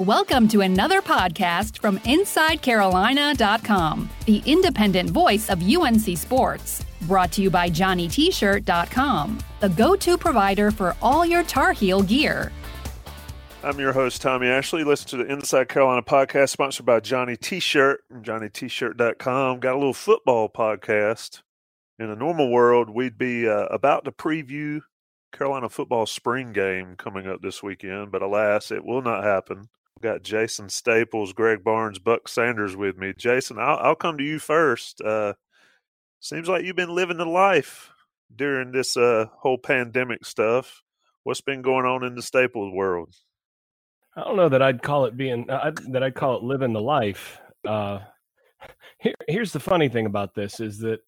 Welcome to another podcast from InsideCarolina.com, the independent voice of UNC Sports. Brought to you by JohnnyT-shirt.com, the go-to provider for all your Tar Heel gear. I'm your host, Tommy Ashley. Listen to the Inside Carolina podcast sponsored by Johnny T-Shirt and JohnnyT-shirt.com. Got a little football podcast. In a normal world, we'd be uh, about to preview Carolina football spring game coming up this weekend, but alas, it will not happen got Jason Staples, Greg Barnes, Buck Sanders with me. Jason, I'll, I'll come to you first. Uh, seems like you've been living the life during this uh, whole pandemic stuff. What's been going on in the Staples world? I don't know that I'd call it being uh, that I'd call it living the life. Uh, here, here's the funny thing about this is that,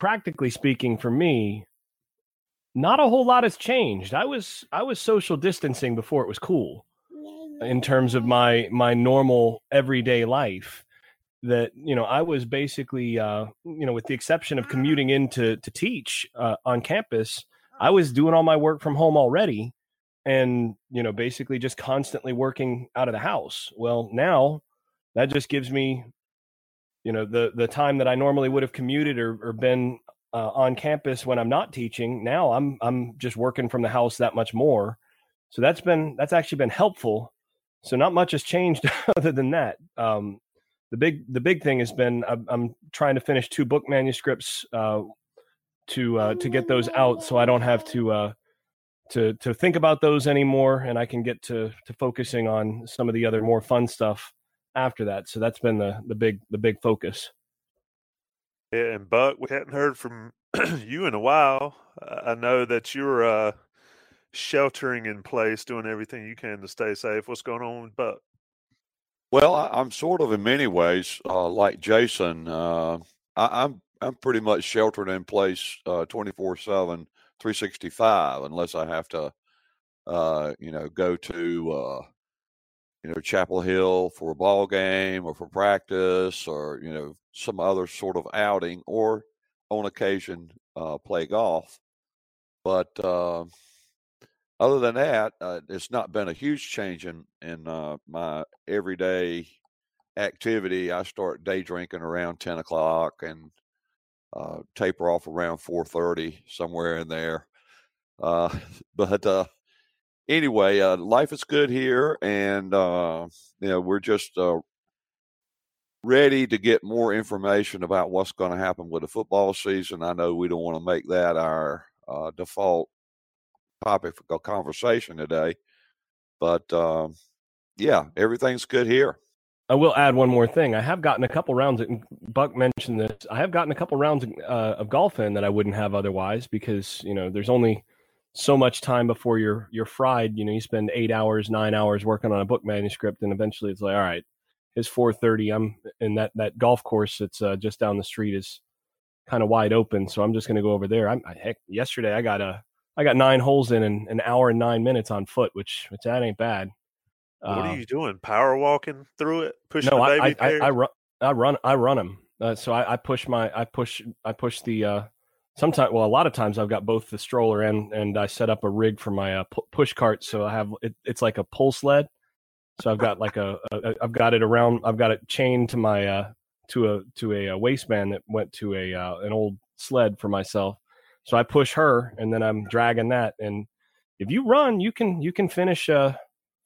practically speaking, for me, not a whole lot has changed. I was I was social distancing before it was cool in terms of my my normal everyday life that you know I was basically uh, you know with the exception of commuting in to to teach uh, on campus, I was doing all my work from home already, and you know basically just constantly working out of the house. Well, now that just gives me you know the the time that I normally would have commuted or, or been uh, on campus when I'm not teaching. Now I'm I'm just working from the house that much more. So that's been that's actually been helpful so not much has changed other than that. Um, the big the big thing has been I'm, trying to finish two book manuscripts uh, to uh, to get those out, so I don't have to uh, to to think about those anymore, and I can get to to focusing on some of the other more fun stuff after that. So that's been the the big the big focus. Yeah, and Buck, we hadn't heard from you in a while. I know that you're sheltering in place, doing everything you can to stay safe. What's going on with Buck? Well, I, am sort of in many ways uh, like Jason. Uh, I, am I'm, I'm pretty much sheltered in place uh, 24 7, 365, unless I have to, uh, you know, go to, uh, you know, Chapel Hill for a ball game or for practice or, you know, some other sort of outing or on occasion play golf. But other than that, uh, it's not been a huge change in in uh, my everyday activity. I start day drinking around ten o'clock and uh, taper off around four thirty, somewhere in there. Uh, but uh, anyway, uh, life is good here, and you know we're just ready to get more information about what's going to happen with the football season. I know we don't want to make that our default topic for conversation today. But um, yeah, everything's good here. I will add one more thing. I have gotten a couple rounds. Buck mentioned this. I have gotten a couple rounds uh, of golf in that I wouldn't have otherwise because you know there's only so much time before you're you're fried. You know, you spend eight hours, nine hours working on a book manuscript, and eventually it's like, all right, it's four thirty. I'm in that that golf course that's uh, just down the street is kind of wide open, so I'm just going to go over there. I'm I, heck. Yesterday I got a I got nine holes in in an hour and nine minutes on foot, which which that ain't bad. What uh, are you doing? Power walking through it, pushing no, the baby. I, I, I, I, run. I run. I run them. Uh, so I, I, push my. I push. I push the. Uh, sometimes, well, a lot of times I've got both the stroller and and I set up a rig for my uh, push cart. So I have it, it's like a pull sled. So I've got like a, a I've got it around. I've got it chained to my uh to a to a, a waistband that went to a uh, an old sled for myself so I push her, and then I'm dragging that. And if you run, you can you can finish uh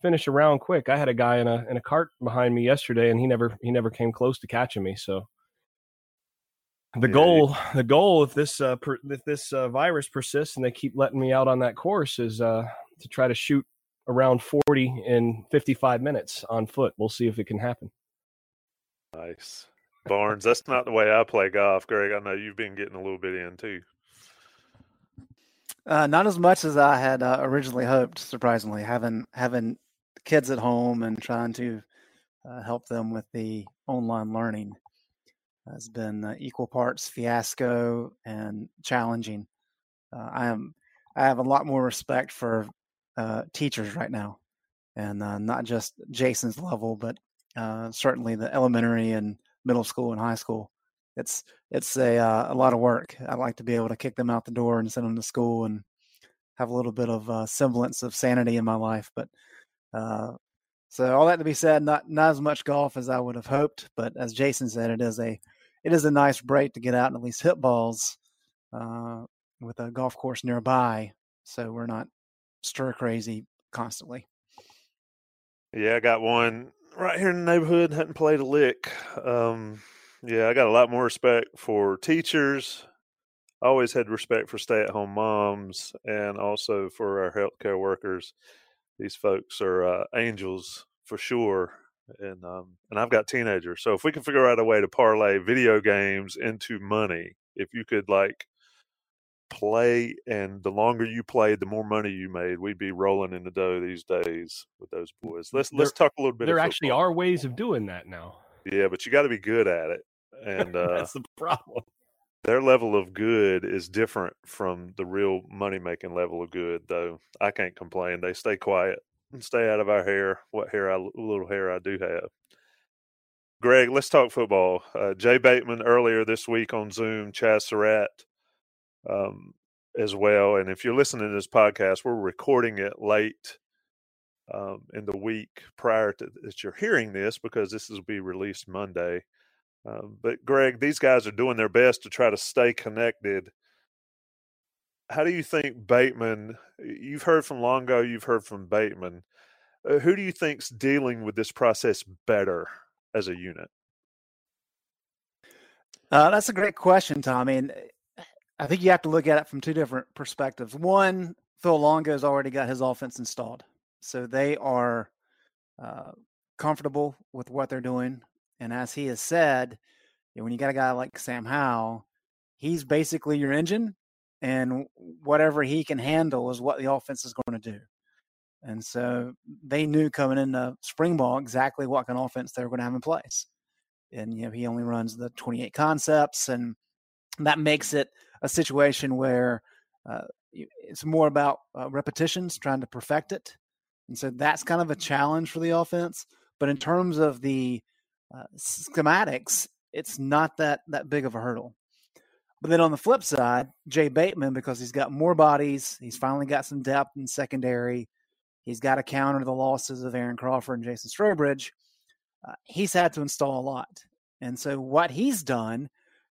finish around quick. I had a guy in a in a cart behind me yesterday, and he never he never came close to catching me. So the goal the goal if this uh per, if this uh, virus persists and they keep letting me out on that course is uh to try to shoot around 40 in 55 minutes on foot. We'll see if it can happen. Nice. Barnes, that's not the way I play golf, Greg. I know you've been getting a little bit in too. Uh, not as much as I had uh, originally hoped. Surprisingly, having having kids at home and trying to uh, help them with the online learning has been uh, equal parts fiasco and challenging. Uh, I am I have a lot more respect for uh, teachers right now, and not just Jason's level, but certainly the elementary and middle school and high school it's it's a uh, a lot of work. I'd like to be able to kick them out the door and send them to school and have a little bit of uh, semblance of sanity in my life. But uh, So all that to be said, not not as much golf as I would have hoped, but as Jason said, it is a it is a nice break to get out and at least hit balls uh, with a golf course nearby, so we're not stir crazy constantly. Yeah, I got one right here in the neighborhood. Hadn't played a lick. Um, yeah, I got a lot more respect for teachers. I always had respect for stay-at-home moms and also for our healthcare workers. These folks are uh, angels for sure, and um, and I've got teenagers. So if we can figure out a way to parlay video games into money, if you could like play and the longer you played the more money you made we'd be rolling in the dough these days with those boys let's There- let's talk a little bit There actually football. are ways of doing that now. yeah but you got to be good at it and uh That's the problem. their level of good is different from the real money making level of good though i can't complain they stay quiet and stay out of our hair what hair i little hair i do have greg let's talk football uh, jay bateman earlier this week on zoom chaz surratt um, as well and if you're listening to this podcast we're recording it late um, in the week prior to that you're hearing this because this will be released monday um, but Greg, these guys are doing their best to try to stay connected. How do you think Bateman? You've heard from Longo, you've heard from Bateman. Uh, who do you think's dealing with this process better as a unit? Uh, that's a great question, Tommy. And uh, I think you have to look at it from two different perspectives. One, Phil Longo's already got his offense installed, so they are uh, comfortable with what they're doing. And as he has said, when you got a guy like Sam Howell, he's basically your engine, and whatever he can handle is what the offense is going to do. And so they knew coming into spring ball exactly what kind of offense they were going to have in place. And you know, he only runs the 28 concepts, and that makes it a situation where uh, it's more about uh, repetitions, trying to perfect it. And so that's kind of a challenge for the offense. But in terms of the uh, schematics, it's not that that big of a hurdle. But then on the flip side, Jay Bateman, because he's got more bodies, he's finally got some depth in secondary. He's got to counter the losses of Aaron Crawford and Jason Strowbridge. Uh, he's had to install a lot. And so what he's done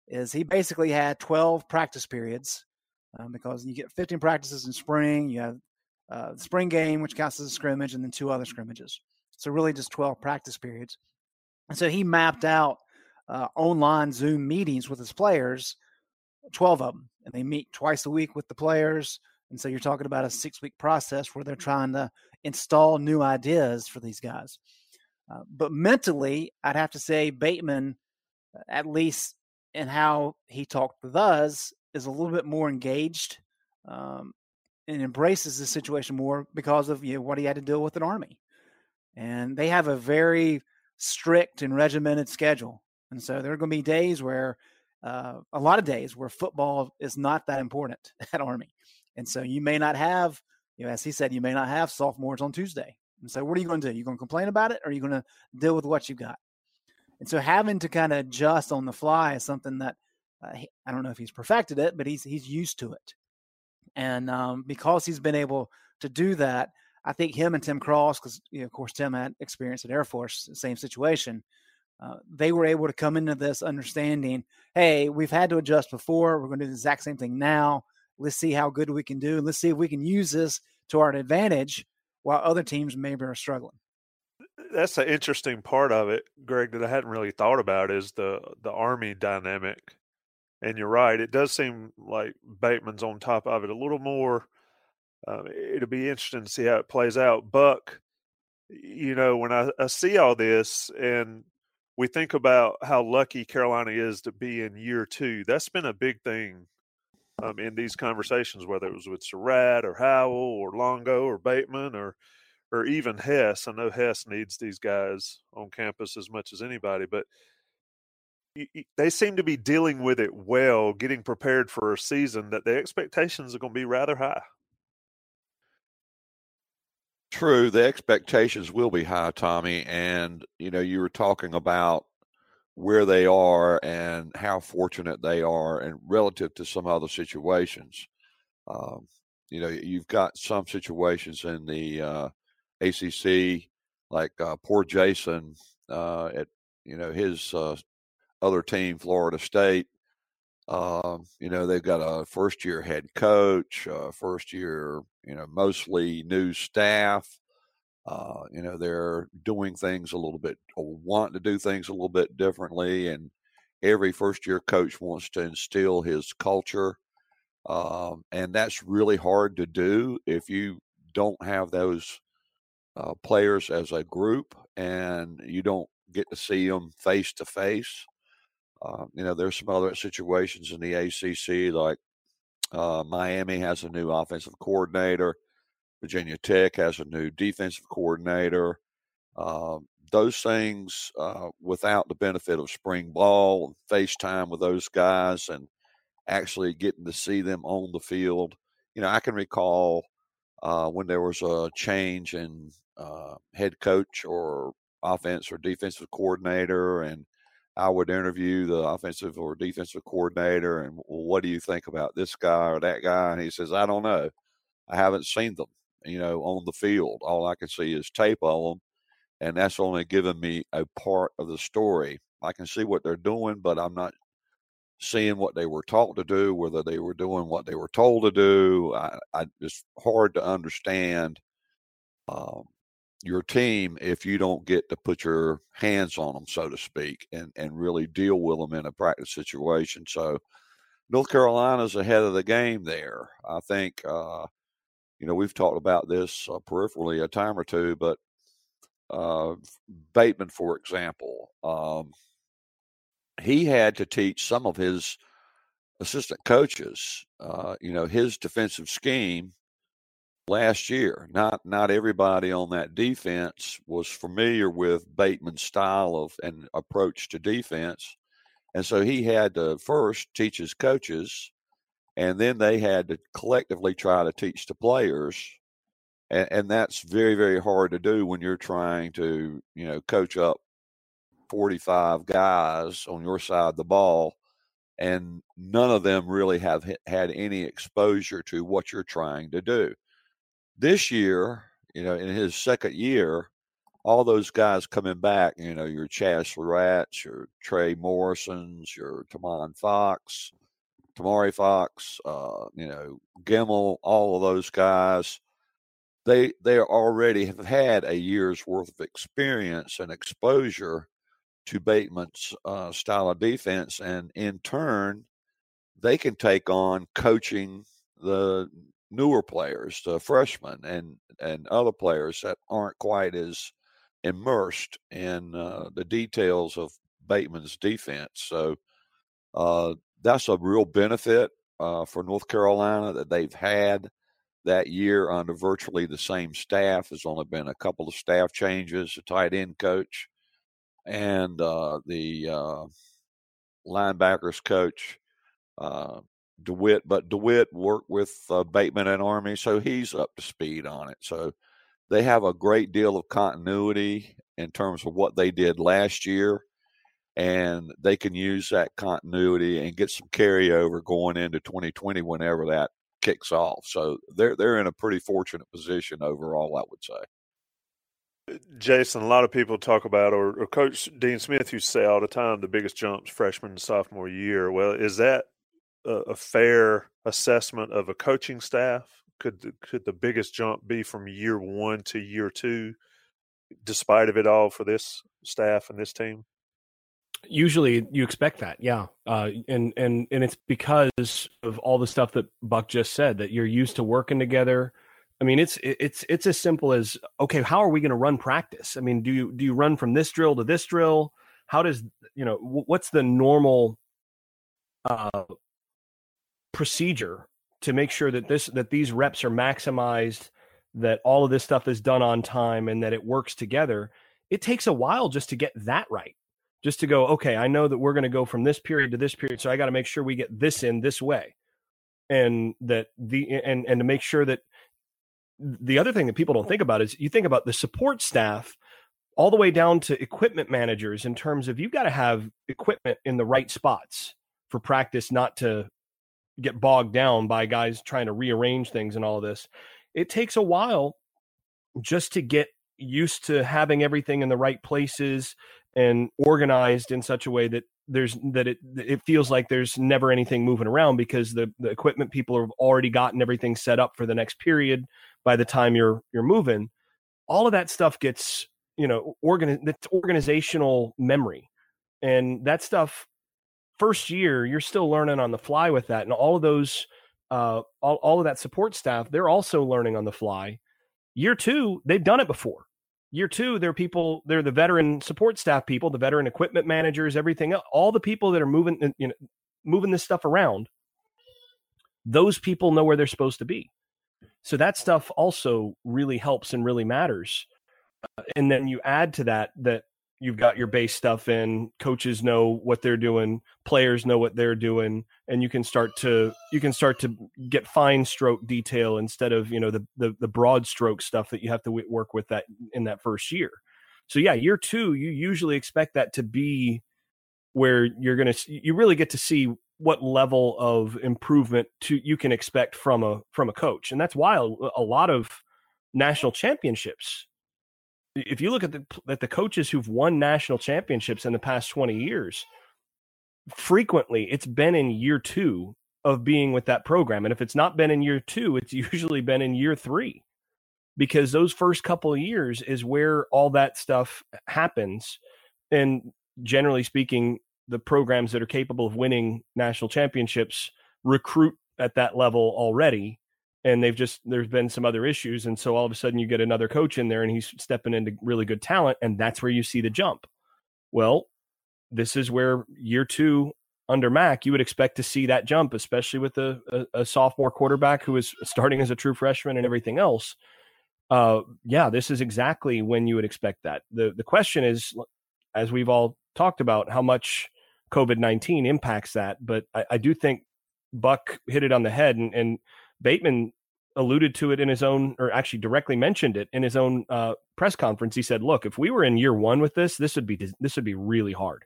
is he basically had 12 practice periods um, because you get 15 practices in spring. You have uh, the spring game, which counts as a scrimmage, and then two other scrimmages. So really just 12 practice periods. And so he mapped out uh, online Zoom meetings with his players, 12 of them, and they meet twice a week with the players. And so you're talking about a six week process where they're trying to install new ideas for these guys. Uh, but mentally, I'd have to say Bateman, uh, at least in how he talked with us, is a little bit more engaged um, and embraces the situation more because of you know, what he had to deal with an army. And they have a very strict and regimented schedule. And so there are going to be days where, uh, a lot of days where football is not that important at Army. And so you may not have, you know, as he said, you may not have sophomores on Tuesday. And so what are you going to do? You're going to complain about it or are you going to deal with what you've got? And so having to kind of adjust on the fly is something that uh, he, I don't know if he's perfected it, but he's he's used to it. And um, because he's been able to do that, I think him and Tim Cross, because you know, of course Tim had experience at Air Force, same situation. Uh, they were able to come into this understanding, hey, we've had to adjust before. We're going to do the exact same thing now. Let's see how good we can do. and Let's see if we can use this to our advantage while other teams maybe are struggling. That's the interesting part of it, Greg, that I hadn't really thought about is the the army dynamic. And you're right; it does seem like Bateman's on top of it a little more. Uh, it'll be interesting to see how it plays out. Buck, you know, when I, I see all this and we think about how lucky Carolina is to be in year two, that's been a big thing um, in these conversations, whether it was with Surratt or Howell or Longo or Bateman or or even Hess. I know Hess needs these guys on campus as much as anybody, but they seem to be dealing with it well, getting prepared for a season that the expectations are going to be rather high. True, the expectations will be high, Tommy. And, you know, you were talking about where they are and how fortunate they are and relative to some other situations. Um, you know, you've got some situations in the uh, ACC like uh, poor Jason uh, at you know his uh, other team, Florida State. Uh, you know they've got a first year head coach, uh, first year you know mostly new staff. Uh, you know they're doing things a little bit, or want to do things a little bit differently, and every first year coach wants to instill his culture. Um, and that's really hard to do if you don't have those uh, players as a group and you don't get to see them face to face. You know, there's some other situations in the ACC, like uh, Miami has a new offensive coordinator, Virginia Tech has a new defensive coordinator. Uh, those things, uh, without the benefit of spring ball, FaceTime with those guys, and actually getting to see them on the field. You know, I can recall uh, when there was a change in uh, head coach or offense or defensive coordinator, and I would interview the offensive or defensive coordinator, and well, what do you think about this guy or that guy? And he says, I don't know. I haven't seen them, you know, on the field. All I can see is tape on them, and that's only given me a part of the story. I can see what they're doing, but I'm not seeing what they were taught to do, whether they were doing what they were told to do. I, I it's hard to understand um, your team if you don't get to put your hands on them, so to speak, and and really deal with them in a practice situation. So North Carolina's ahead of the game there. I think. Uh, you know, we've talked about this uh, peripherally a time or two, but uh, Bateman, for example, um, he had to teach some of his assistant coaches, uh, you know, his defensive scheme last year. Not not everybody on that defense was familiar with Bateman's style of and approach to defense, and so he had to first teach his coaches, and then they had to collectively try to teach the players. And, and that's very, very hard to do when you're trying to, you know, coach up 45 guys on your side of the ball, and none of them really have had any exposure to what you're trying to do. This year, you know, in his second year, all those guys coming back, you know, your Chaz Surratts, your Trey Morrisons, your Tomon Fox, Tamari Fox, uh, you know, Gemmel, all of those guys, they they already have had a year's worth of experience and exposure to Bateman's uh, style of defense, and in turn, they can take on coaching the newer players, the freshmen, and and other players that aren't quite as immersed in uh, the details of Bateman's defense. So uh, that's a real benefit uh, for North Carolina that they've had that year under virtually the same staff. There's only been a couple of staff changes, a tight end coach, and uh, the uh, linebackers coach uh, DeWitt. But DeWitt worked with uh, Bateman and Army, so he's up to speed on it. So they have a great deal of continuity in terms of what they did last year, and they can use that continuity and get some carryover going into 2020 whenever that kicks off. So they're they're in a pretty fortunate position overall, I would say. Jason, a lot of people talk about, or, or Coach Dean Smith used to say all the time, the biggest jumps freshman and sophomore year. Well, is that a, a fair assessment of a coaching staff? Could could the biggest jump be from year one to year two, despite of it all, for this staff and this team? Usually, you expect that, yeah, uh, and and and it's because of all the stuff that Buck just said that you're used to working together I mean, it's it's it's as simple as okay, how are we going to run practice? I mean, do you do you run from this drill to this drill? How does you know what's the normal uh, procedure to make sure that this that these reps are maximized, that all of this stuff is done on time, and that it works together? It takes a while just to get that right. Just to go, okay, I know that we're going to go from this period to this period, so I got to make sure we get this in this way, and that the and and to make sure that the other thing that people don't think about is you think about the support staff all the way down to equipment managers in terms of you've got to have equipment in the right spots for practice not to get bogged down by guys trying to rearrange things and all this. It takes a while just to get used to having everything in the right places and organized in such a way that there's that it it feels like there's never anything moving around because the the equipment people have already gotten everything set up for the next period by the time you're you're moving all of that stuff gets you know organ that's organizational memory and that stuff first year you're still learning on the fly with that and all of those uh all, all of that support staff they're also learning on the fly. Year two they've done it before. Year two they're people they're the veteran support staff people the veteran equipment managers everything all the people that are moving you know moving this stuff around those people know where they're supposed to be. So that stuff also really helps and really matters. Uh, and then you add to that that you've got your base stuff in coaches know what they're doing players know what they're doing and you can start to you can start to get fine stroke detail instead of you know the the, the broad stroke stuff that you have to work with that in that first year. So yeah year two you usually expect that to be where you're to you really get to see what level of improvement to you can expect from a from a coach and that's why a, a lot of national championships if you look at the at the coaches who've won national championships in the past 20 years frequently it's been in year 2 of being with that program and if it's not been in year 2 it's usually been in year 3 because those first couple of years is where all that stuff happens and generally speaking the programs that are capable of winning national championships recruit at that level already and they've just there's been some other issues and so all of a sudden you get another coach in there and he's stepping into really good talent and that's where you see the jump. Well this is where year two under Mack you would expect to see that jump especially with a, a, a sophomore quarterback who is starting as a true freshman and everything else. Uh yeah this is exactly when you would expect that. The the question is as we've all talked about how much covid-19 impacts that but i, I do think buck hit it on the head and, and Bateman alluded to it in his own, or actually directly mentioned it in his own uh, press conference. He said, "Look, if we were in year one with this, this would be this would be really hard."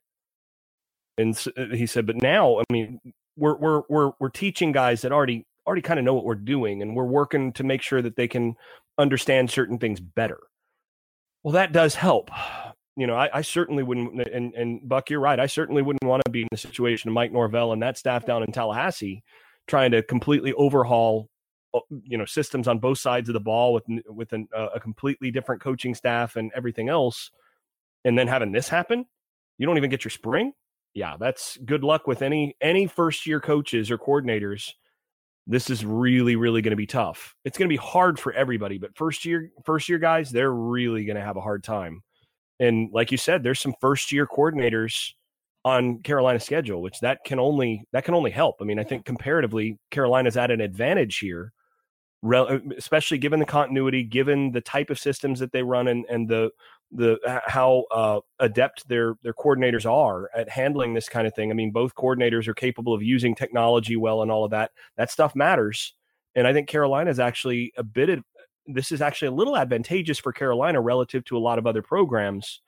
And uh, he said, "But now, I mean, we're we're we're we're teaching guys that already already kind of know what we're doing, and we're working to make sure that they can understand certain things better." Well, that does help. You know, I, I certainly wouldn't, and, and Buck, you're right. I certainly wouldn't want to be in the situation of Mike Norvell and that staff down in Tallahassee trying to completely overhaul uh, you know systems on both sides of the ball with with an, uh, a completely different coaching staff and everything else and then having this happen you don't even get your spring? Yeah that's good luck with any any first year coaches or coordinators. This is really really going to be tough. It's going to be hard for everybody but first year first year guys they're really going to have a hard time. And like you said there's some first year coordinators on Carolina's schedule, which that can only that can only help. I mean, I think comparatively, Carolina's at an advantage here, uh, especially given the continuity, given the type of systems that they run, and and the the how uh, adept their their coordinators are at handling this kind of thing. I mean, both coordinators are capable of using technology well, and all of that. That stuff matters, and I think Carolina is actually a bit. Of, this is actually a little advantageous for Carolina relative to a lot of other programs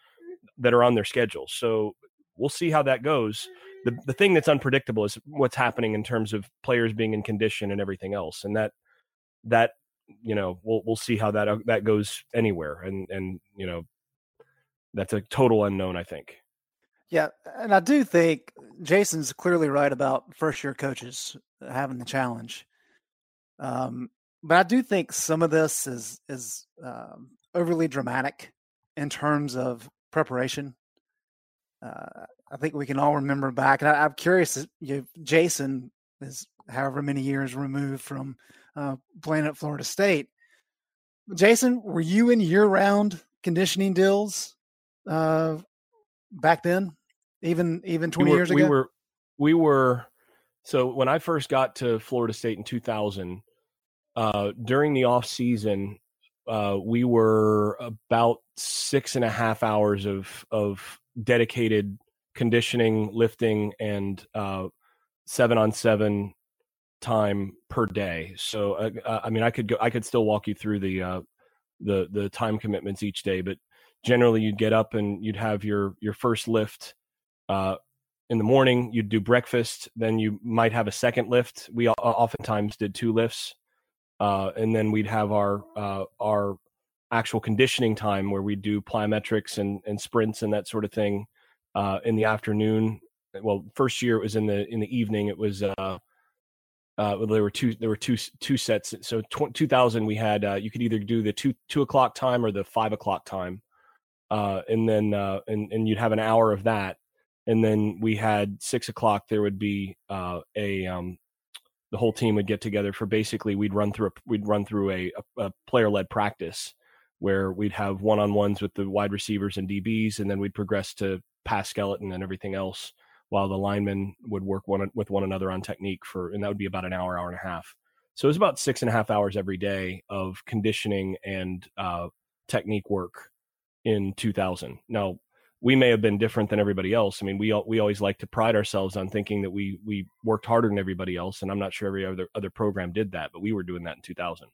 that are on their schedule. So we'll see how that goes. The the thing that's unpredictable is what's happening in terms of players being in condition and everything else, and that that you know we'll we'll see how that uh, that goes anywhere, and and you know that's a total unknown, I think. Yeah, and I do think Jason's clearly right about first year coaches having the challenge. Um, but I do think some of this is is um, overly dramatic in terms of preparation uh, I think we can all remember back, and I, am curious. You, Jason is however many years removed from uh, playing at Florida State. Jason, were you in year-round conditioning deals uh, back then? Even even 20 we were, years ago, we were we were. So when I first got to Florida State in 2000, uh, during the off season, uh, we were about six and a half hours of of dedicated conditioning, lifting, and uh, seven on seven time per day. So uh, uh, I mean, I could go, I could still walk you through the uh, the the time commitments each day, but generally you'd get up and you'd have your your first lift uh, in the morning. You'd do breakfast, then you might have a second lift. We oftentimes did two lifts, uh, and then we'd have our uh, our actual conditioning time where we do plyometrics and, and sprints and that sort of thing uh, in the afternoon. Well, first year it was in the in the evening. It was uh, uh, there were two there were two two sets. So tw- 2000 we had uh, you could either do the two two o'clock time or the five o'clock time, uh, and then uh, and and you'd have an hour of that, and then we had six o'clock. There would be uh, a um, the whole team would get together for basically we'd run through a, we'd run through a, a, a player led practice where we'd have one on ones with the wide receivers and DBs, and then we'd progress to pass skeleton and everything else while the linemen would work one with one another on technique for, and that would be about an hour, hour and a half. So it was about six and a half hours every day of conditioning and uh, technique work in 2000. Now, we may have been different than everybody else. I mean, we we always like to pride ourselves on thinking that we we worked harder than everybody else, and I'm not sure every other other program did that, but we were doing that in 2000.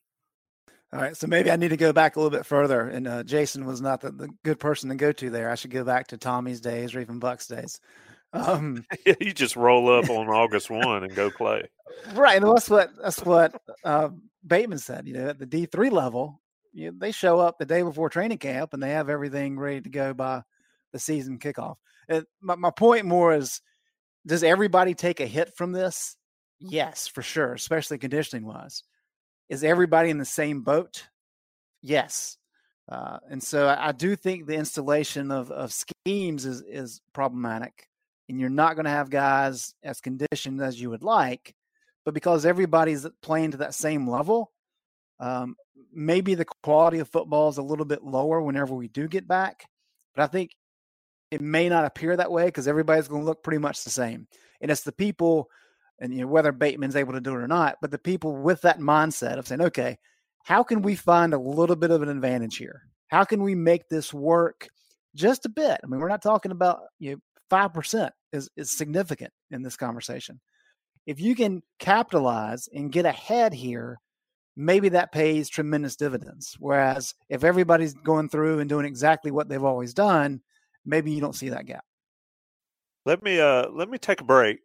All right, so maybe I need to go back a little bit further. And uh, Jason was not the, the, good person to go to there. I should go back to Tommy's days or even Buck's days. Um, you just roll up on August one and go play. Right, and that's what that's what uh, Bateman said. You know, at the D three level, you they show up the day before training camp and they have everything ready to go by the season kickoff. My, my point more is, does everybody take a hit from this? Yes, for sure, especially conditioning wise. Is everybody in the same boat? Yes. Uh, and so I do think the installation of, of schemes is, is problematic. And you're not going to have guys as conditioned as you would like. But because everybody's playing to that same level, um, maybe the quality of football is a little bit lower whenever we do get back. But I think it may not appear that way because everybody's going to look pretty much the same. And it's the people and you know whether Bateman's able to do it or not, but the people with that mindset of saying, okay, how can we find a little bit of an advantage here? How can we make this work just a bit? I mean, we're not talking about you know five percent is is significant in this conversation. If you can capitalize and get ahead here, maybe that pays tremendous dividends. Whereas if everybody's going through and doing exactly what they've always done, maybe you don't see that gap. Let me uh let me take a break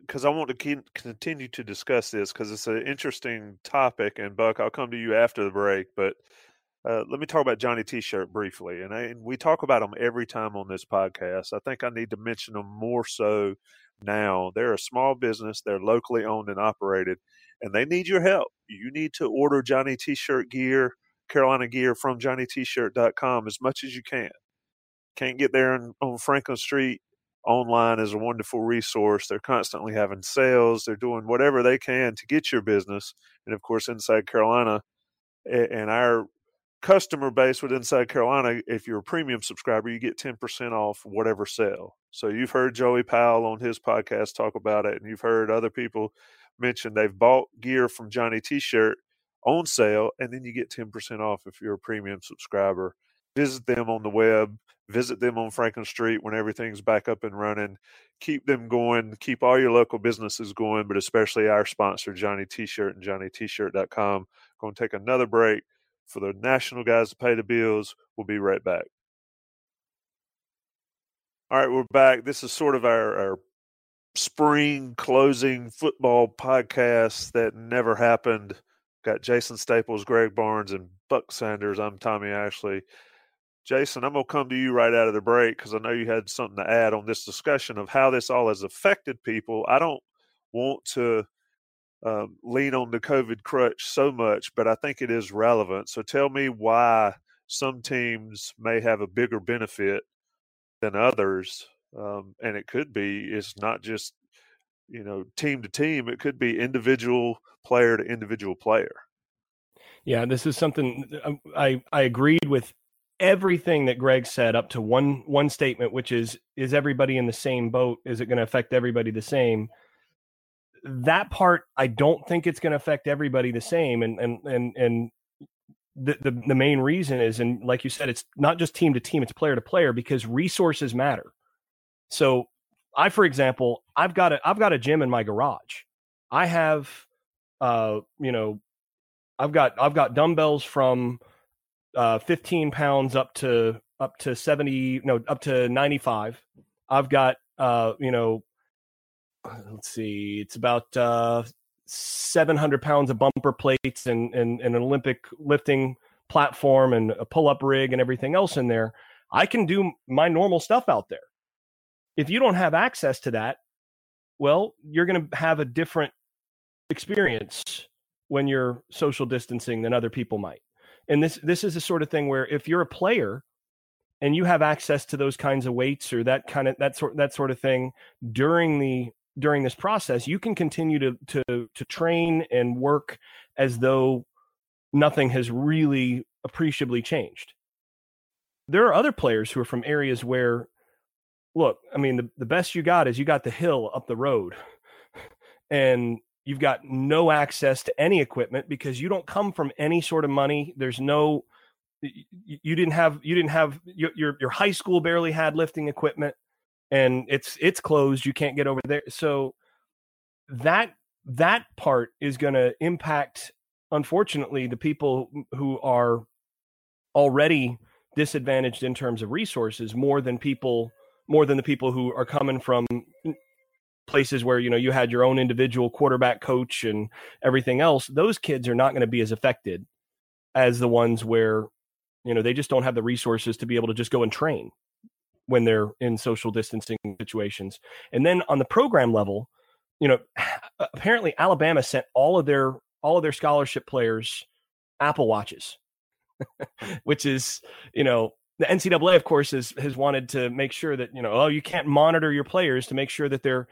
because I want to keep, continue to discuss this because it's an interesting topic. And Buck, I'll come to you after the break, but uh, let me talk about Johnny T-shirt briefly. And, I, and, we talk about them every time on this podcast. I think I need to mention them more so now. They're a small business. They're locally owned and operated, and they need your help. You need to order Johnny T-shirt gear, Carolina gear from JohnnyT-shirt.com as much as you can. Can't get there on, on Franklin Street online is a wonderful resource. They're constantly having sales. They're doing whatever they can to get your business. And of course, Inside Carolina and our customer base with Inside Carolina, if you're a premium subscriber, you get 10% off whatever sale. So you've heard Joey Powell on his podcast talk about it, and you've heard other people mention they've bought gear from Johnny T shirt on sale, and then you get 10% off if you're a premium subscriber. Visit them on the web visit them on Franklin Street when everything's back up and running. Keep them going. Keep all your local businesses going, but especially our sponsor, Johnny T-shirt and JohnnyT-shirt.com. Going to take another break for the national guys to pay the bills. We'll be right back. All right, we're back. This is sort of our, our spring closing football podcast that never happened. Got Jason Staples, Greg Barnes, and Buck Sanders. I'm Tommy Ashley. Jason, I'm going to come to you right out of the break because I know you had something to add on this discussion of how this all has affected people. I don't want to um, lean on the COVID crutch so much, but I think it is relevant. So tell me why some teams may have a bigger benefit than others. Um, and it could be, it's not just, you know, team to team, it could be individual player to individual player. Yeah, this is something um, I, I agreed with everything that Greg said up to one one statement, which is is everybody in the same boat? Is it going to affect everybody the same? That part, I don't think it's going to affect everybody the same, and and and and the, the the main reason is, and like you said, it's not just team to team; it's player to player because resources matter. So, I, for example, I've got a I've got a gym in my garage. I have, uh, you know, I've got I've got dumbbells from uh, 15 pounds up to up to 70 no up to 95 i've got uh you know let's see it's about uh 700 pounds of bumper plates and and, and an olympic lifting platform and a pull up rig and everything else in there, I can do my normal stuff out there. If you don't have access to that, well, you're going to have a different experience when you're social distancing than other people might. And this this is the sort of thing where if you're a player and you have access to those kinds of weights or that kind of that sort that sort of thing during the during this process, you can continue to to to train and work as though nothing has really appreciably changed. There are other players who are from areas where look, I mean the, the best you got is you got the hill up the road. And you've got no access to any equipment because you don't come from any sort of money. There's no you didn't have you didn't have your your high school barely had lifting equipment and it's it's closed you can't get over there so that that part is going to impact unfortunately the people who are already disadvantaged in terms of resources more than people more than the people who are coming from places where you know you had your own individual quarterback coach and everything else those kids are not going to be as affected as the ones where you know, they just don't have the resources to be able to just go and train when they're in social distancing situations. And then on the program level, you know, apparently Alabama sent all of their all of their scholarship players Apple watches, which is, you know, the NCAA, of course, has has wanted to make sure that you know, oh, you can't monitor your players to make sure that they're,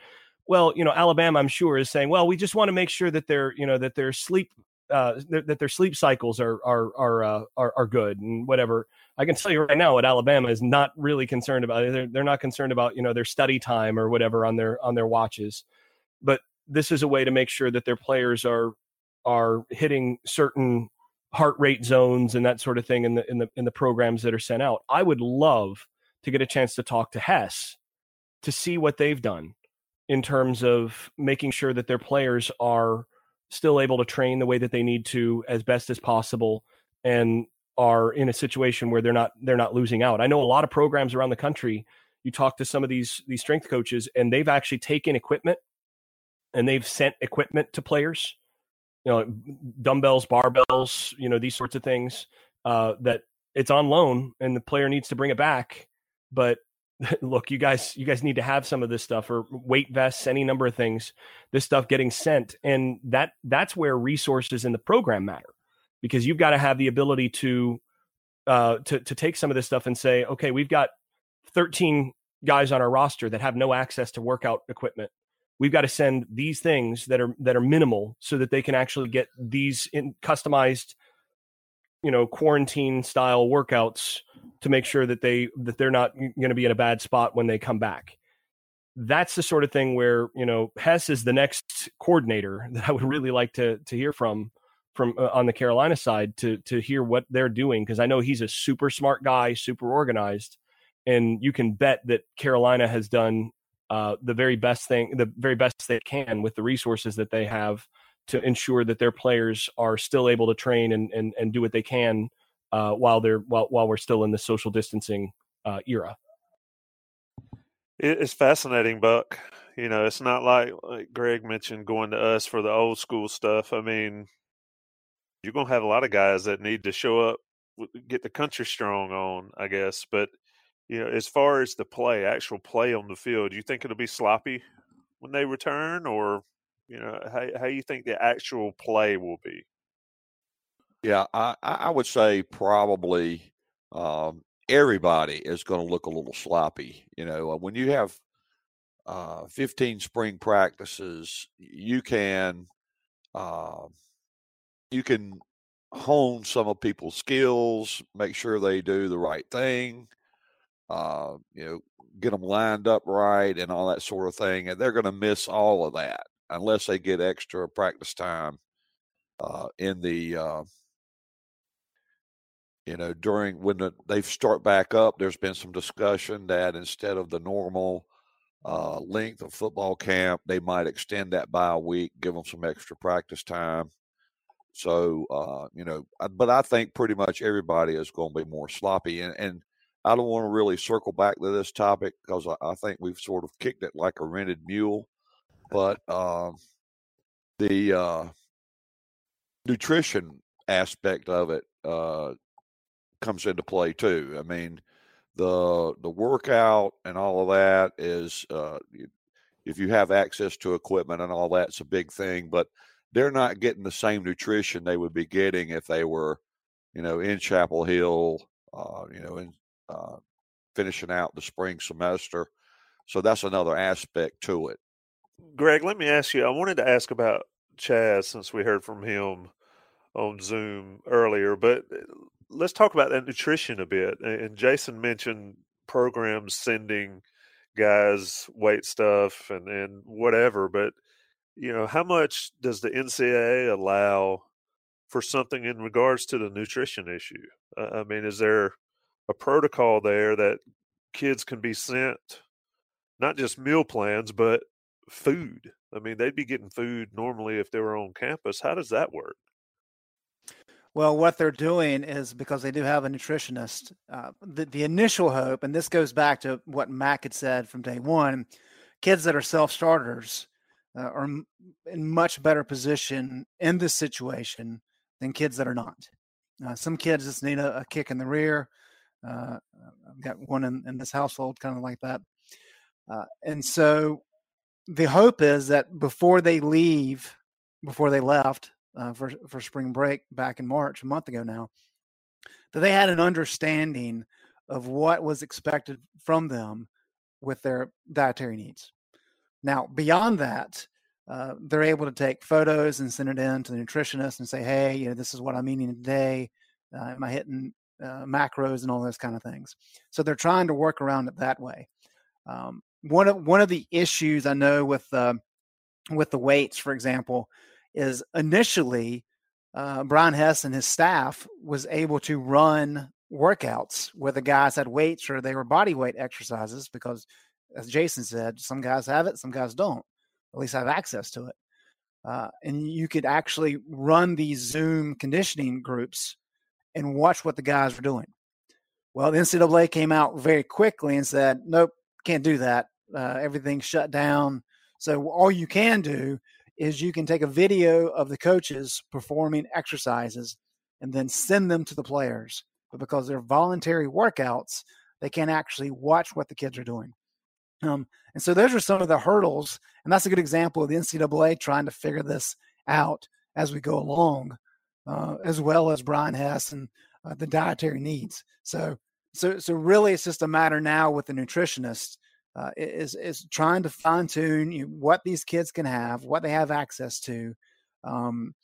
well, you know, Alabama, I'm sure, is saying, well, we just want to make sure that they're, you know, that their sleep uh, that their sleep cycles are are are, uh, are are good and whatever. I can tell you right now, what Alabama is not really concerned about. They're they're not concerned about you know their study time or whatever on their on their watches, but this is a way to make sure that their players are are hitting certain heart rate zones and that sort of thing in the in the in the programs that are sent out. I would love to get a chance to talk to Hess to see what they've done in terms of making sure that their players are still able to train the way that they need to as best as possible and are in a situation where they're not they're not losing out. I know a lot of programs around the country. You talk to some of these these strength coaches and they've actually taken equipment and they've sent equipment to players. You know, dumbbells, barbells, you know, these sorts of things uh, that it's on loan and the player needs to bring it back, but look, you guys, you guys need to have some of this stuff or weight vests, any number of things, this stuff getting sent. And that that's where resources in the program matter because you've got to have the ability to uh to to take some of this stuff and say, okay, we've got 13 guys on our roster that have no access to workout equipment. We've got to send these things that are that are minimal so that they can actually get these in customized you know quarantine style workouts to make sure that they that they're not going to be in a bad spot when they come back. That's the sort of thing where you know hess is the next coordinator that i would really like to to hear from from uh, on the carolina side to to hear what they're doing because i know he's a super smart guy super organized and you can bet that carolina has done uh, the very best thing the very best they can with the resources that they have to ensure that their players are still able to train and and, and do what they can uh, while they're while while we're still in the social distancing uh, era. It's fascinating, Buck. You know, it's not like like Greg mentioned going to us for the old school stuff. I mean, you're gonna have a lot of guys that need to show up, get the country strong on, I guess. But you know, as far as the play, actual play on the field, do you think it'll be sloppy when they return, or you know, how how you think the actual play will be? Yeah, I, I would say probably um, everybody is going to look a little sloppy. You know, uh, when you have uh, 15 spring practices, you can uh, you can hone some of people's skills, make sure they do the right thing. Uh, you know, get them lined up right and all that sort of thing, and they're going to miss all of that unless they get extra practice time uh, in the uh, you know during when the, they start back up there's been some discussion that instead of the normal uh, length of football camp they might extend that by a week give them some extra practice time. So uh, you know but i think pretty much everybody is going to be more sloppy and, and i don't want to really circle back to this topic because I, I think we've sort of kicked it like a rented mule but um, the uh, nutrition aspect of it uh, comes into play too. I mean, the the workout and all of that is uh, if you have access to equipment and all that's a big thing, but they're not getting the same nutrition they would be getting if they were, you know, in Chapel Hill, uh, you know, in uh, finishing out the spring semester. So that's another aspect to it. Greg, let me ask you. I wanted to ask about Chaz since we heard from him on Zoom earlier, but uh, let's talk about that nutrition a bit. And Jason mentioned programs sending guys weight stuff and, and whatever, but you know, how much does the NCAA allow for something in regards to the nutrition issue? Uh, I mean, is there a protocol there that kids can be sent not just meal plans, but food? I mean, they'd be getting food normally if they were on campus. How does that work? Well, what they're doing is because they do have a nutritionist. Uh, the, the initial hope, and this goes back to what Mack had said from day one kids that are self starters uh, are in much better position in this situation than kids that are not. Uh, some kids just need a, a kick in the rear. Uh, I've got one in, in, this household kind of like that. Uh, and so the hope is that before they leave, before they left, uh, for for spring break back in March, a month ago now, that they had an understanding of what was expected from them with their dietary needs. Now, beyond that, uh, they're able to take photos and send it in to the nutritionist and say, "Hey, you know, this is what I'm eating today. Uh, am I hitting uh, macros and all those kind of things?" So they're trying to work around it that way. Um, one of one of the issues I know with uh, with the weights, for example, is initially uh, Brian Hess and his staff was able to run workouts where the guys had weights or they were body weight exercises because, as Jason said, some guys have it, some guys don't. At least have access to it. Uh, and you could actually run these Zoom conditioning groups and watch what the guys were doing. Well, the NCAA came out very quickly and said, "Nope, can't do that. Uh, everything's shut down." So all you can do is you can take a video of the coaches performing exercises and then send them to the players. But because they're voluntary workouts, they can't actually watch what the kids are doing. Um, and so those are some of the hurdles, and that's a good example of the NCAA trying to figure this out as we go along, uh, as well as Brian Hess and uh, the dietary needs. So, so, so really, it's just a matter now with the nutritionists uh, is is trying to fine tune you know, what these kids can have, what they have access to, um,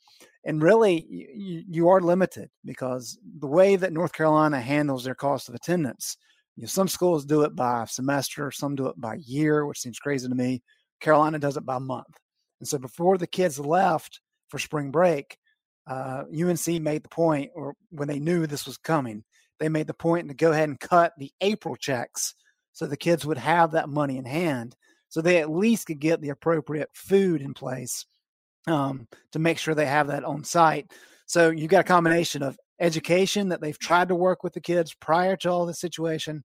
and really you, you are limited because the way that North Carolina handles their cost of attendance, you know, some schools do it by semester, some do it by year, which seems crazy to me. Carolina does it by month, and so before the kids left for spring break, uh, UNC made the point, or when they knew this was coming, they made the point to go ahead and cut the April checks so the kids would have that money in hand so they at least could get the appropriate food in place um, to make sure they have that on site. So you've got a combination of education that they've tried to work with the kids prior to all the situation.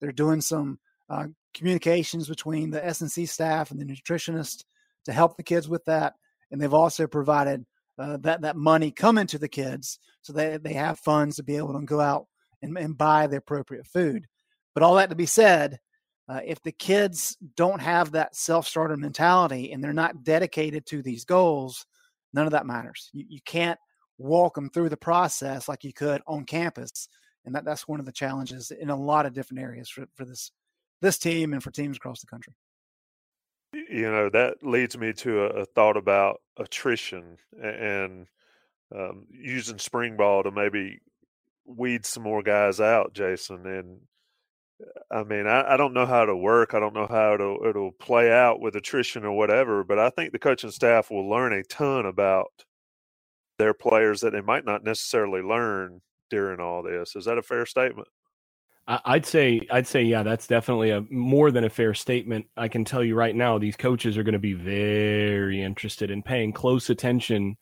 They're doing some uh, communications between the S&C staff and the nutritionist to help the kids with that and they've also provided uh, that that money coming to the kids so that they have funds to be able to go out and, and buy the appropriate food but all that to be said, uh, if the kids don't have that self starter mentality and they're not dedicated to these goals, none of that matters. You, you can't walk them through the process like you could on campus. And that, that's one of the challenges in a lot of different areas for, for this this team and for teams across the country. You know, that leads me to a, a thought about attrition and um, using spring ball to maybe weed some more guys out, Jason. And I mean, I, I, don't know how it'll work. I don't know how it'll it'll play out with attrition or whatever. But I think the coaching staff will learn a ton about their players that they might not necessarily learn during all this. Is that a fair statement? I'd say I'd say yeah, that's definitely a more than a fair statement. I can tell you right now, these coaches are going to be very interested in paying close attention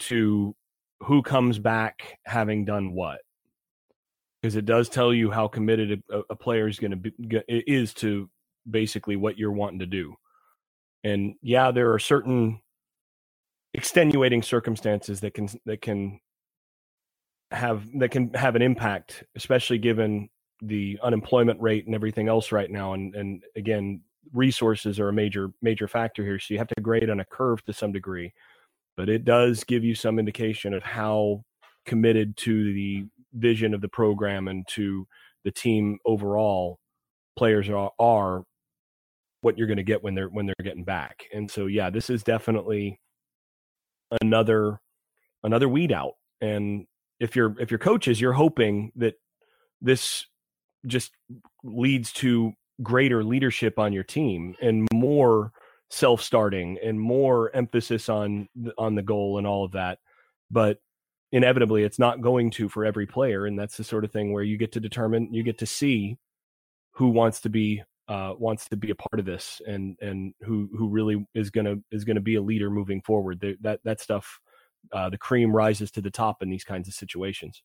to who comes back having done what because it does tell you how committed a, a player is going to be is to basically what you're wanting to do. And yeah, there are certain extenuating circumstances that can that can have that can have an impact, especially given the unemployment rate and everything else right now. And and again, resources are a major major factor here. So you have to grade on a curve to some degree, but it does give you some indication of how committed to the vision of the program and to the team overall players are, are what you're going to get when they're when they're getting back. And so yeah, this is definitely another another weed out. And if you're if you're coaches, you're hoping that this just leads to greater leadership on your team and more self-starting and more emphasis on on the goal and all of that. But inevitably it's not going to for every player and that's the sort of thing where you get to determine you get to see who wants to be uh, wants to be a part of this and and who who really is gonna is gonna be a leader moving forward. The, that that stuff, uh, the cream rises to the top in these kinds of situations.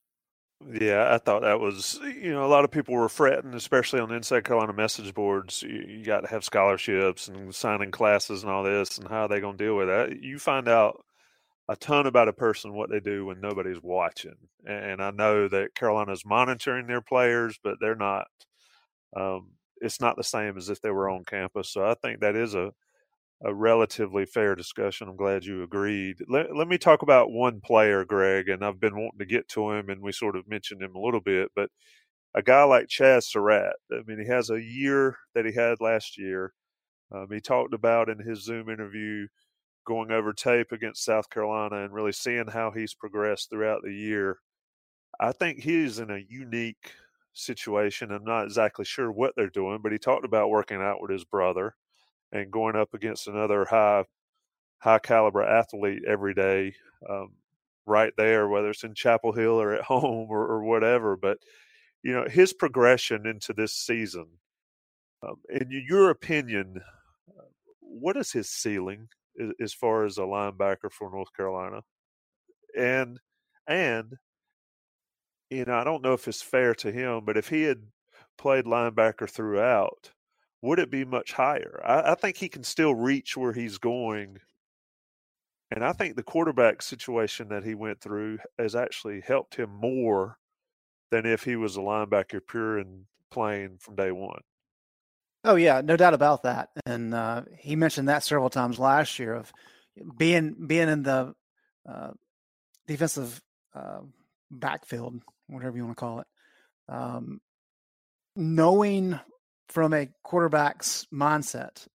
Yeah, I thought that was you know a lot of people were fretting, especially on the Inside Carolina message boards. You, you got to have scholarships and signing classes and all this, and how are they going to deal with that? You find out a ton about a person what they do when nobody's watching, and I know that Carolina's monitoring their players, but they're not. Um, it's not the same as if they were on campus. So I think that is a a relatively fair discussion. I'm glad you agreed. Let, let me talk about one player, Greg, and I've been wanting to get to him, and we sort of mentioned him a little bit, but a guy like Chazz Surratt, I mean, he has a year that he had last year. Um, he talked about in his Zoom interview going over tape against South Carolina and really seeing how he's progressed throughout the year. I think he's in a unique situation. I'm not exactly sure what they're doing, but he talked about working out with his brother and going up against another high high caliber athlete every day, um, right there, whether it's in Chapel Hill or at home or, or whatever. But you know his progression into this season. Um, in your opinion, uh, what is his ceiling as far as a linebacker for North Carolina? And and you know, I don't know if it's fair to him, but if he had played linebacker throughout, would it be much higher? I, I, think he can still reach where he's going. And I think the quarterback situation that he went through has actually helped him more than if he was a linebacker pure and playing from day one. Oh yeah, no doubt about that. And uh, he mentioned that several times last year of being being in the uh, defensive uh, backfield whatever you want to call it. Um, knowing from a quarterback's mindset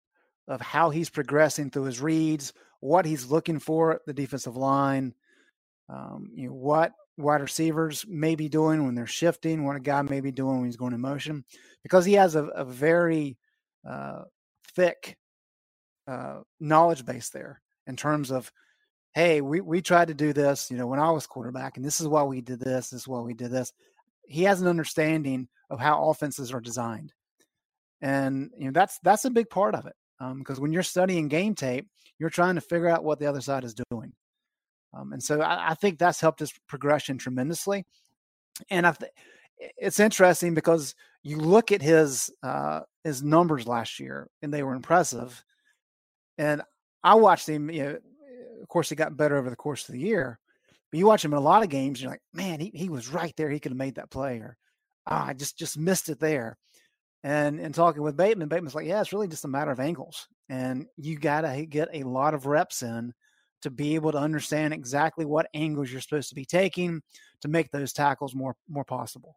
of how he's progressing through his reads, what he's looking for at the defensive line, um, you know, what wide receivers may be doing when they're shifting, what a guy may be doing when he's going in motion, because he has a, a very uh, thick uh, knowledge base there in terms of hey, we, we tried to do this, you know, when I was quarterback, and this is why we did this, this is why we did this. He has an understanding of how offenses are designed. And you know that's that's a big part of it because um, when you're studying game tape, you're trying to figure out what the other side is doing, um, and so I, I, think that's helped his progression tremendously. And I th- it's interesting because you look at his uh, his numbers last year, and they were impressive. And I watched him. You know, of course, he got better over the course of the year. But you watch him in a lot of games, you're like, man, he, he was right there. He could have made that play, or ah, I just just missed it there. And and talking with Bateman, Bateman's like, yeah, it's really just a matter of angles, and you gotta get a lot of reps in to be able to understand exactly what angles you're supposed to be taking to make those tackles more more possible.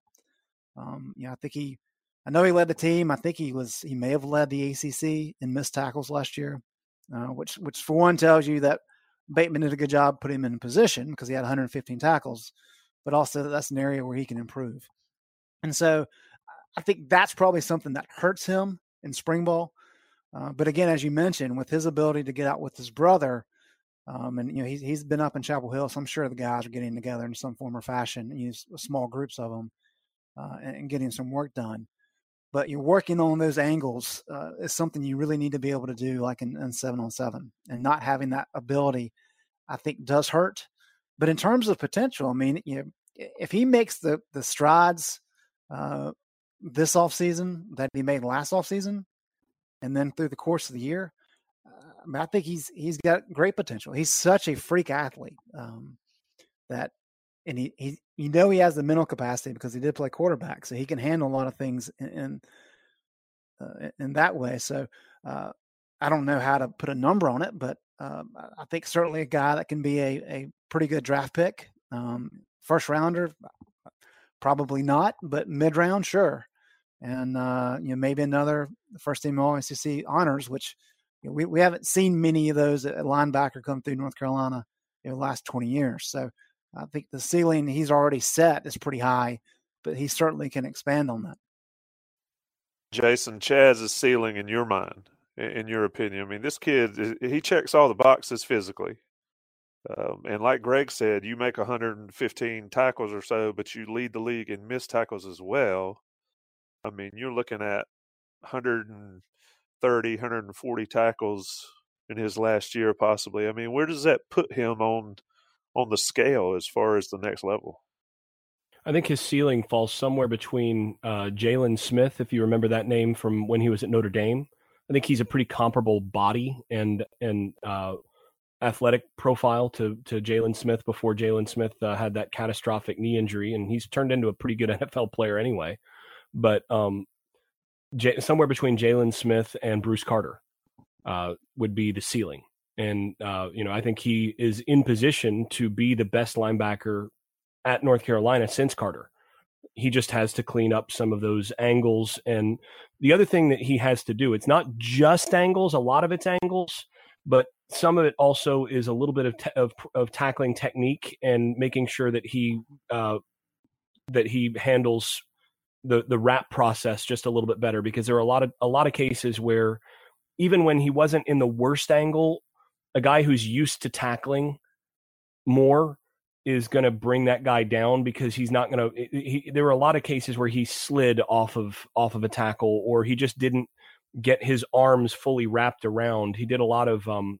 Um, yeah, I think he, I know he led the team. I think he was he may have led the ACC in missed tackles last year, uh, which which for one tells you that Bateman did a good job putting him in position because he had 115 tackles, but also that's an area where he can improve. And so I think that's probably something that hurts him in spring ball. Uh, but again, as you mentioned, with his ability to get out with his brother, um, and you know he's he's been up in Chapel Hill, so I'm sure the guys are getting together in some form or fashion, use small groups of them, uh, and, and, getting some work done but you're working on those angles uh, is something you really need to be able to do like in, in, seven on seven and not having that ability i think does hurt. But in terms of potential i mean you know, if he makes the the strides uh, this off season that he made last off season and then through the course of the year uh, I, I think he's he's got great potential. He's such a freak athlete um, that and he, he you know he has the mental capacity because he did play quarterback, so he can handle a lot of things in in, uh, in that way. So uh, I don't know how to put a number on it, but um, I think certainly a guy that can be a, a pretty good draft pick. Um, first rounder, probably not, but mid round, sure. And uh, you know maybe another first team All ACC honors, which you know, we we haven't seen many of those at linebacker come through North Carolina in the last twenty years. So I think the ceiling he's already set is pretty high, but he certainly can expand on that. Jason, Chazz's ceiling in your mind, in your opinion? I mean, this kid, he checks all the boxes physically. Um, and like Greg said, you make 115 tackles or so, but you lead the league in missed tackles as well. I mean, you're looking at 130, 140 tackles in his last year, possibly. I mean, where does that put him on on the scale as far as the next level? I think his ceiling falls somewhere between uh, Jaylon Smith, if you remember that name from when he was at Notre Dame. I think he's a pretty comparable body and and uh, athletic profile to to Jaylon Smith before Jaylon Smith uh, had that catastrophic knee injury, and he's turned into a pretty good NFL player anyway. But um, J- somewhere between Jaylon Smith and Bruce Carter uh, would be the ceiling, and uh, you know I think he is in position to be the best linebacker at North Carolina since Carter. He just has to clean up some of those angles. And the other thing that he has to do, it's not just angles, a lot of it's angles, but some of it also is a little bit of, of, of tackling technique and making sure that he uh, that he handles the the wrap process just a little bit better because there are a lot of a lot of cases where even when he wasn't in the worst angle, a guy who's used to tackling more is going to bring that guy down because he's not going to there were a lot of cases where he slid off of off of a tackle or he just didn't get his arms fully wrapped around. He did a lot of um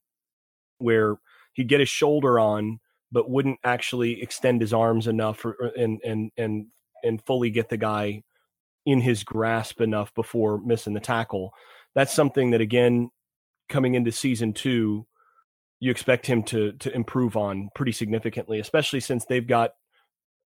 where he'd get his shoulder on but wouldn't actually extend his arms enough for, and and and and fully get the guy in his grasp enough before missing the tackle. That's something that again coming into season 2 you expect him to to improve on pretty significantly, especially since they've got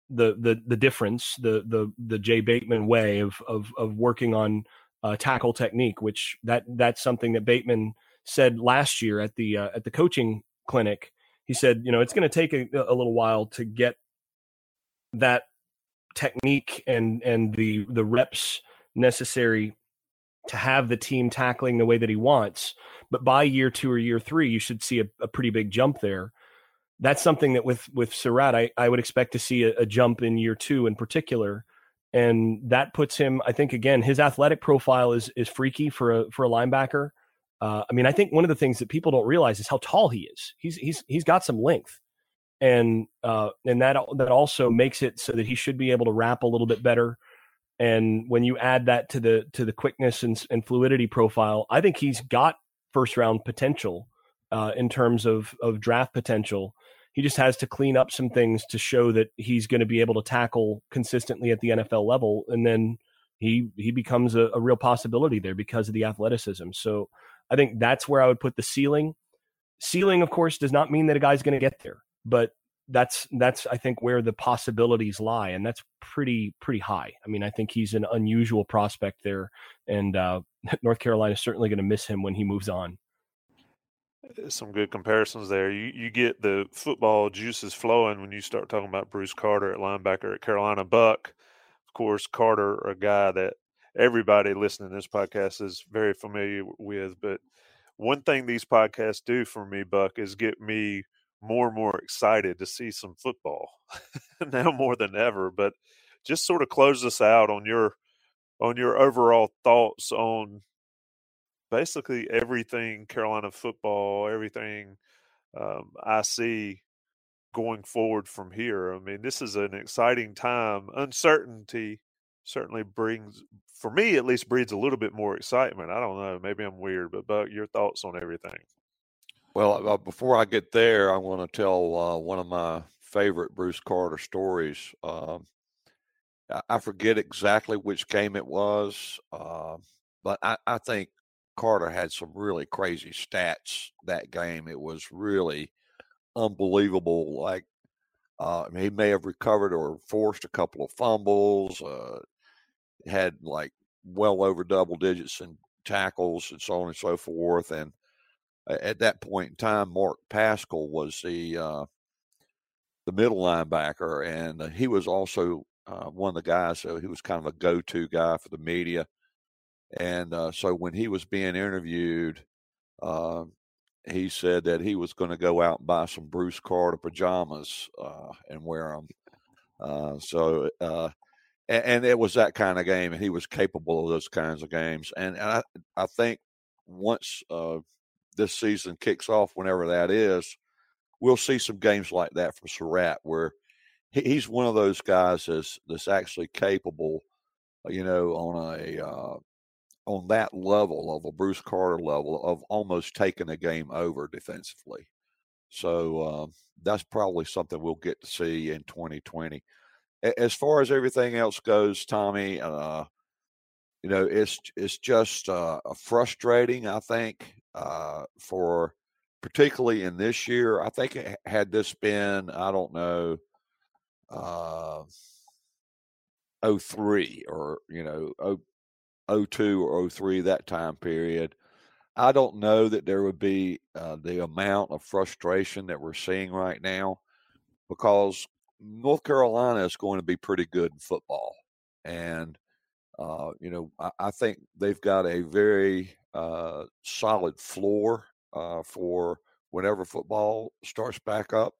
the the the difference, the the the Jay Bateman way of of of working on uh, tackle technique, which that that's something that Bateman said last year at the uh, at the coaching clinic. He said, you know, it's going to take a, a little while to get that technique and and the the reps necessary to have the team tackling the way that he wants. But by year two or year three, you should see a, a pretty big jump there. That's something that with with Surratt, I, I would expect to see a, a jump in year two in particular. And that puts him, I think, again, his athletic profile is is freaky for a for a linebacker. Uh, I mean, I think one of the things that people don't realize is how tall he is. He's he's he's got some length, and uh, and that that also makes it so that he should be able to wrap a little bit better. And when you add that to the to the quickness and, and fluidity profile, I think he's got first round potential uh, in terms of of draft potential. He just has to clean up some things to show that he's going to be able to tackle consistently at the NFL level, and then he he becomes a, a real possibility there because of the athleticism. So I think that's where I would put the ceiling. Ceiling, of course, does not mean that a guy's going to get there, but that's that's I think where the possibilities lie, and that's pretty pretty high. I mean, I think he's an unusual prospect there, and uh, North Carolina is certainly going to miss him when he moves on. Some good comparisons there. You you get the football juices flowing when you start talking about Bruce Carter at linebacker at Carolina. Buck, of course, Carter, a guy that everybody listening to this podcast is very familiar with. But one thing these podcasts do for me, Buck, is get me more and more excited to see some football now more than ever. But just sort of close us out on your on your overall thoughts on basically everything Carolina football, everything um, I see going forward from here. I mean, this is an exciting time. Uncertainty certainly brings, for me at least, breeds a little bit more excitement. I don't know. Maybe I'm weird, but Buck, your thoughts on everything? Well, uh, before I get there, I want to tell uh, one of my favorite Bruce Carter stories. Um, I forget exactly which game it was, uh, but I, I, think Carter had some really crazy stats that game. It was really unbelievable. Like Uh, he may have recovered or forced a couple of fumbles. Uh, had like well over double digits in tackles and so on and so forth. And at that point in time, Mark Paschal was the uh, the middle linebacker, and uh, he was also uh, one of the guys. So he was kind of a go-to guy for the media. And uh, so when he was being interviewed, uh, he said that he was going to go out and buy some Bruce Carter pajamas uh, and wear them. so and, and, it was that kind of game, and he was capable of those kinds of games. And, and I, I think once uh, this season kicks off, whenever that is, we'll see some games like that from Surratt, where he, he's one of those guys that's that's actually capable, you know, on a uh, on that level of a Bruce Carter level of almost taking a game over defensively. So uh, that's probably something we'll get to see in 2020 as far as everything else goes, Tommy, uh, you know, it's it's just uh, frustrating. I think uh, for particularly in this year. I think had this been, I don't know, uh, 03 or you know 02 or 03 that time period. I don't know that there would be uh, the amount of frustration that we're seeing right now because North Carolina is going to be pretty good in football. And, uh, you know, I, I, think they've got a very uh, solid floor uh, for whenever football starts back up.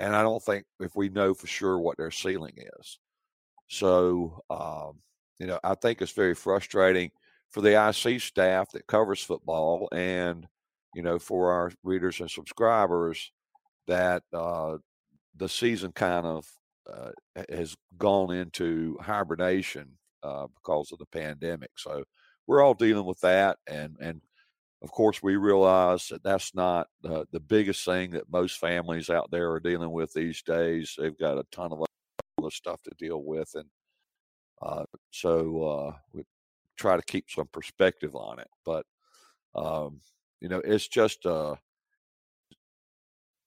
And I don't think if we know for sure what their ceiling is. So, um, you know, I think it's very frustrating for the IC staff that covers football and, you know, for our readers and subscribers that uh, the season kind of uh, has gone into hibernation uh, because of the pandemic. So we're all dealing with that, and and of course we realize that that's not uh, the biggest thing that most families out there are dealing with these days. They've got a ton of other stuff to deal with, and uh, so uh, we try to keep some perspective on it. But um, you know, it's just uh,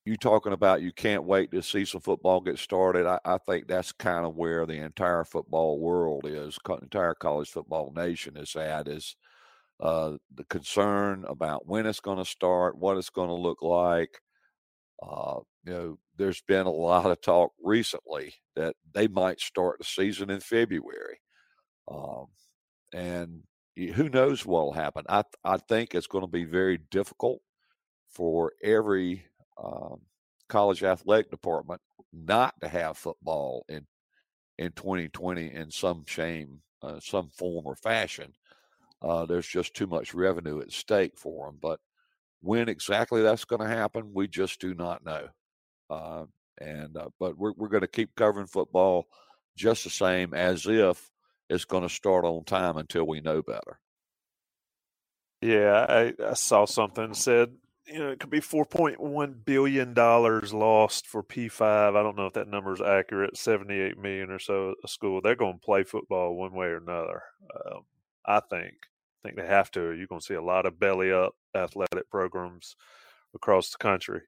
you talking about you can't wait to see some football get started. I, I think that's kind of where the entire football world is, entire college football nation is at. Is uh, the concern about when it's going to start, what it's going to look like. Uh, you know, there's been a lot of talk recently that they might start the season in February, um, and who knows what will happen. I I think it's going to be very difficult for every um, college athletic department not to have football in in 2020 in some shame, uh, some form or fashion. Uh, there's just too much revenue at stake for them. But when exactly that's going to happen, we just do not know. Uh, and uh, but we're we're going to keep covering football just the same as if it's going to start on time until we know better. Yeah, I, I saw something said you know, it could be four point one billion dollars lost for P five. I don't know if that number is accurate. Seventy eight million or so a school. They're going to play football one way or another. Um, I think. I think they have to. You're going to see a lot of belly up athletic programs across the country.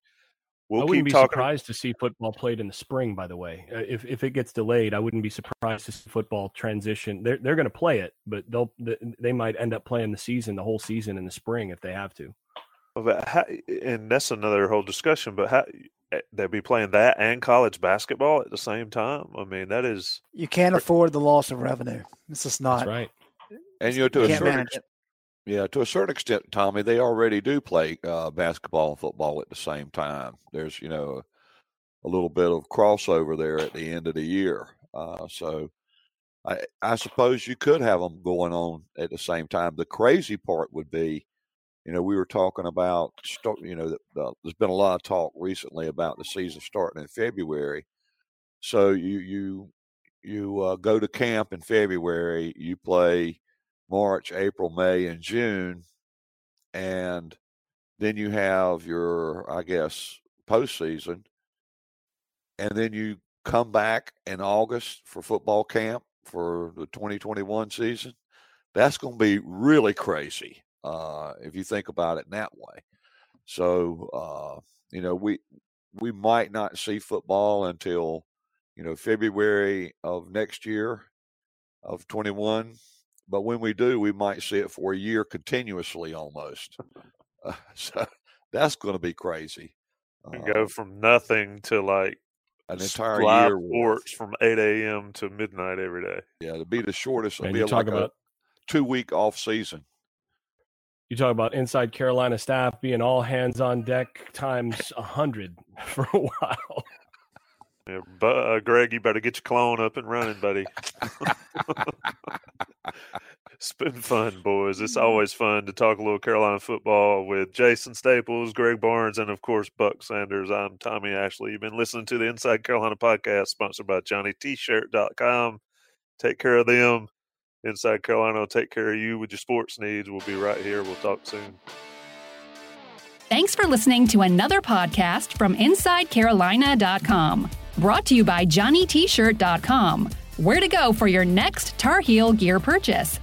We'll I wouldn't be talking. surprised to see football played in the spring. By the way, uh, if if it gets delayed, I wouldn't be surprised to see football transition. They're they're going to play it, but they'll they might end up playing the season, the whole season in the spring if they have to. But how, and that's another whole discussion. But how eh, they'll be playing that and college basketball at the same time? I mean, that is you can't afford the loss of revenue. This is not that's right. And you know, to you a certain extent, yeah, to a certain extent, Tommy, they already do play uh, basketball and football at the same time. There's you know a, a, little bit of crossover there at the end of the year. Uh, so I, I suppose you could have them going on at the same time. The crazy part would be you know, we were talking about, you know, there's been a lot of talk recently about the season starting in February. So you you you uh, go to camp in February, you play March, April, May, and June, and then you have your, I guess, postseason, and then you come back in August for football camp for the 2021 season. That's going to be really crazy uh, if you think about it in that way. So, uh, you know, we we might not see football until you know February of next year of 21. But when we do, we might see it for a year continuously almost. Uh, so that's going to be crazy. And go Uh, from nothing to like an entire live year. worth. sports from 8 a.m. to midnight every day. Yeah, to be the shortest. It'll And be you like talk a about two week off season. You talk about inside Carolina staff being all hands on deck times a hundred for a while. Yeah, but uh, Greg, you better get your clone up and running, buddy. it's been fun, boys. It's always fun to talk a little Carolina football with Jason Staples, Greg Barnes, and of course Buck Sanders. I'm Tommy Ashley. You've been listening to the Inside Carolina podcast, sponsored by JohnnyT-shirt.com. Take care of them. Inside Carolina will take care of you with your sports needs. We'll be right here. We'll talk soon. Thanks for listening to another podcast from InsideCarolina.com. Brought to you by JohnnyT-shirt.com. Where to go for your next Tar Heel gear purchase.